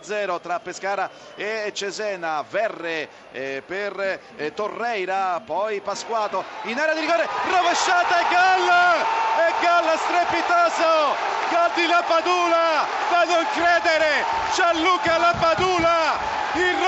0-0 tra Pescara e Cesena, Verre eh, per eh, Torreira, poi Pasquato in area di rigore, rovesciata e gol! E gol strepitoso! Gol di Lapadula! Da non credere! Gianluca Lapadula!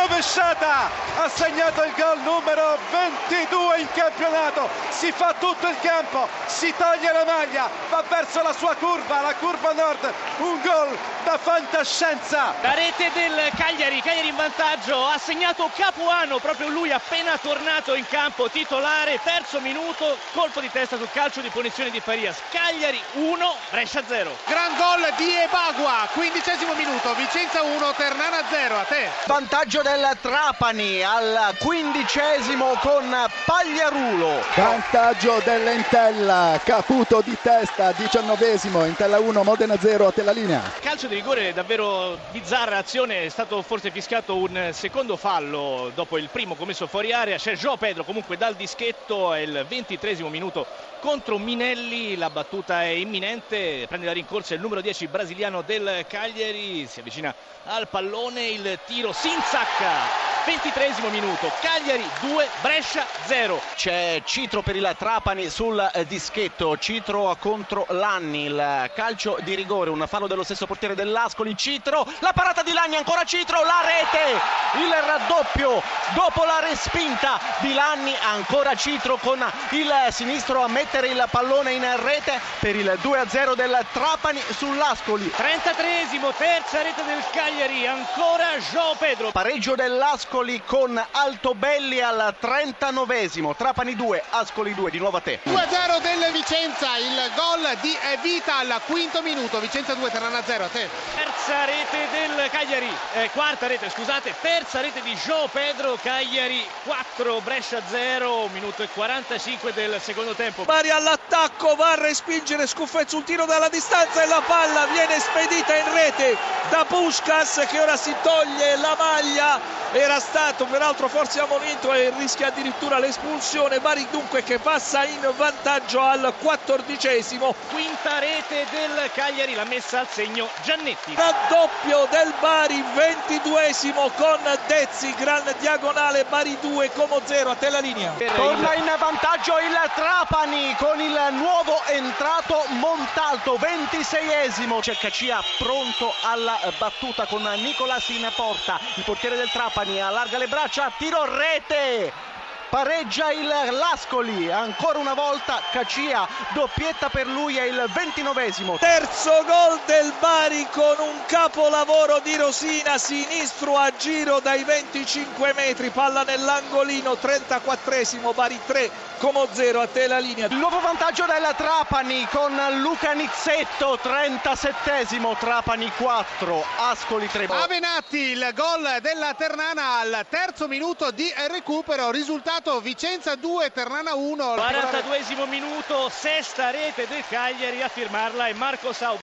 Rovesciata ha segnato il gol numero 22 in campionato, si fa tutto il campo, si toglie la maglia, va verso la sua curva, la curva nord, un gol da fantascienza. La rete del Cagliari, Cagliari in vantaggio, ha segnato Capuano, proprio lui appena tornato in campo, titolare, terzo minuto, colpo di testa sul calcio di punizione di Farias. Cagliari 1, Brescia 0. Gran gol di Ebagua, quindicesimo minuto, Vicenza 1, Ternana 0, a te. Vantaggio del Trapani al quindicesimo con Pagliarulo. Vantaggio dell'Entella, Caputo di testa, diciannovesimo, Entella 1, Modena 0 a te la linea. Calcio di rigore davvero bizzarra azione, è stato forse fischiato un secondo fallo dopo il primo commesso fuori area, c'è Gio Pedro comunque dal dischetto, è il ventitresimo minuto contro Minelli, la battuta è imminente, prende la rincorsa il numero 10 brasiliano del Cagliari, si avvicina al pallone, il tiro Sinzac out. 23 minuto, Cagliari 2, Brescia 0. C'è Citro per il Trapani sul eh, dischetto, Citro contro Lanni, il calcio di rigore, un fallo dello stesso portiere dell'Ascoli, Citro, la parata di Lanni, ancora Citro, la rete, il raddoppio dopo la respinta di Lanni, ancora Citro con il sinistro a mettere il pallone in rete per il 2-0 del Trapani sull'Ascoli. 33 terza rete del Cagliari, ancora Gio Pedro. Pareggio dell'Ascoli Ascoli con Altobelli al 39esimo. Trapani 2, Ascoli 2, di nuovo a te. 2-0 del Vicenza, il gol di Vita al quinto minuto. Vicenza 2, Terrana 0, a te. Terza rete del Cagliari, eh, quarta rete scusate, terza rete di Gio Pedro, Cagliari 4, Brescia 0, minuto e 45 del secondo tempo. Bari all'attacco, va a respingere Scuffezzo, un tiro dalla distanza e la palla viene spedita in rete da Puskas che ora si toglie la maglia era stato peraltro forse ammonito e rischia addirittura l'espulsione. Bari dunque che passa in vantaggio al quattordicesimo. Quinta rete del Cagliari l'ha messa al segno Giannetti. Raddoppio del Bari ventiduesimo con Dezzi gran diagonale Bari 2 Como 0 a te la linea. Torna in vantaggio il Trapani con il nuovo entrato Montalto ventiseiesimo. Cercacia pronto alla battuta con Nicolas in porta. Il portiere del Trapani Trapani allarga le braccia, tiro rete pareggia il Lascoli ancora una volta Cacia doppietta per lui è il ventinovesimo. Terzo gol del Bari con un capolavoro di Rosina sinistro a giro dai 25 metri palla nell'angolino 34esimo Bari 3 Como 0 a te la linea. Il nuovo vantaggio del Trapani con Luca Nizzetto 37esimo Trapani 4 Ascoli 3 Avenatti il gol della Ternana al terzo minuto di recupero risultato Vicenza 2, Ternana 1. 42 minuto, sesta rete del Cagliari a firmarla è Marco Sau.